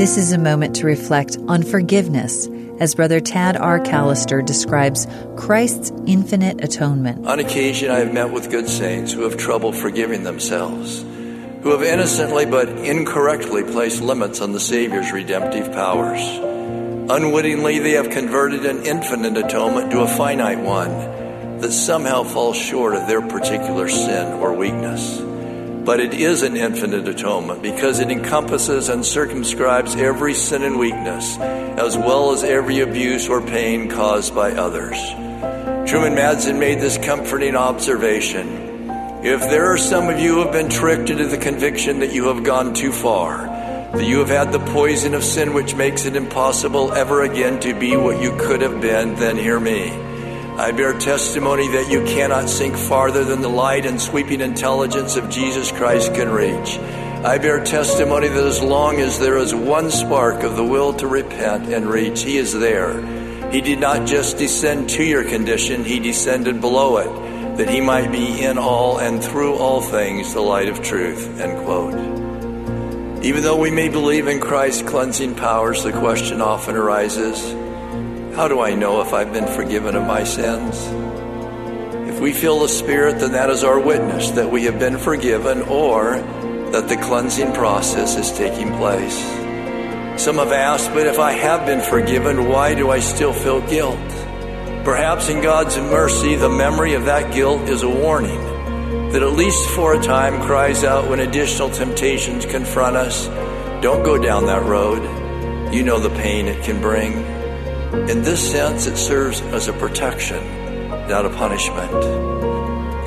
This is a moment to reflect on forgiveness as Brother Tad R. Callister describes Christ's infinite atonement. On occasion, I have met with good saints who have trouble forgiving themselves, who have innocently but incorrectly placed limits on the Savior's redemptive powers. Unwittingly, they have converted an infinite atonement to a finite one that somehow falls short of their particular sin or weakness but it is an infinite atonement because it encompasses and circumscribes every sin and weakness, as well as every abuse or pain caused by others. Truman Madsen made this comforting observation. If there are some of you who have been tricked into the conviction that you have gone too far, that you have had the poison of sin which makes it impossible ever again to be what you could have been, then hear me. I bear testimony that you cannot sink farther than the light and sweeping intelligence of Jesus Christ can reach. I bear testimony that as long as there is one spark of the will to repent and reach, He is there. He did not just descend to your condition, He descended below it, that He might be in all and through all things the light of truth. End quote. Even though we may believe in Christ's cleansing powers, the question often arises how do I know if I've been forgiven of my sins? If we feel the Spirit, then that is our witness that we have been forgiven or that the cleansing process is taking place. Some have asked, but if I have been forgiven, why do I still feel guilt? Perhaps in God's mercy, the memory of that guilt is a warning that at least for a time cries out when additional temptations confront us. Don't go down that road. You know the pain it can bring. In this sense, it serves as a protection, not a punishment.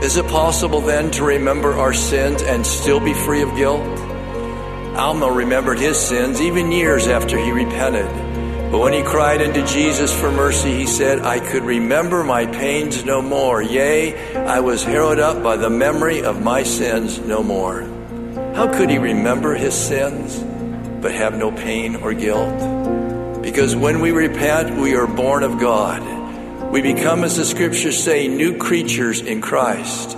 Is it possible then to remember our sins and still be free of guilt? Alma remembered his sins even years after he repented. But when he cried unto Jesus for mercy, he said, I could remember my pains no more. Yea, I was harrowed up by the memory of my sins no more. How could he remember his sins but have no pain or guilt? Because when we repent, we are born of God. We become, as the scriptures say, new creatures in Christ.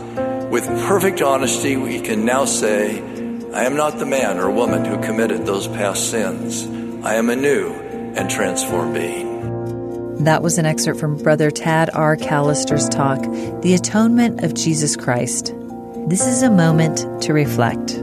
With perfect honesty, we can now say, I am not the man or woman who committed those past sins. I am a new and transformed being. That was an excerpt from Brother Tad R. Callister's talk, The Atonement of Jesus Christ. This is a moment to reflect.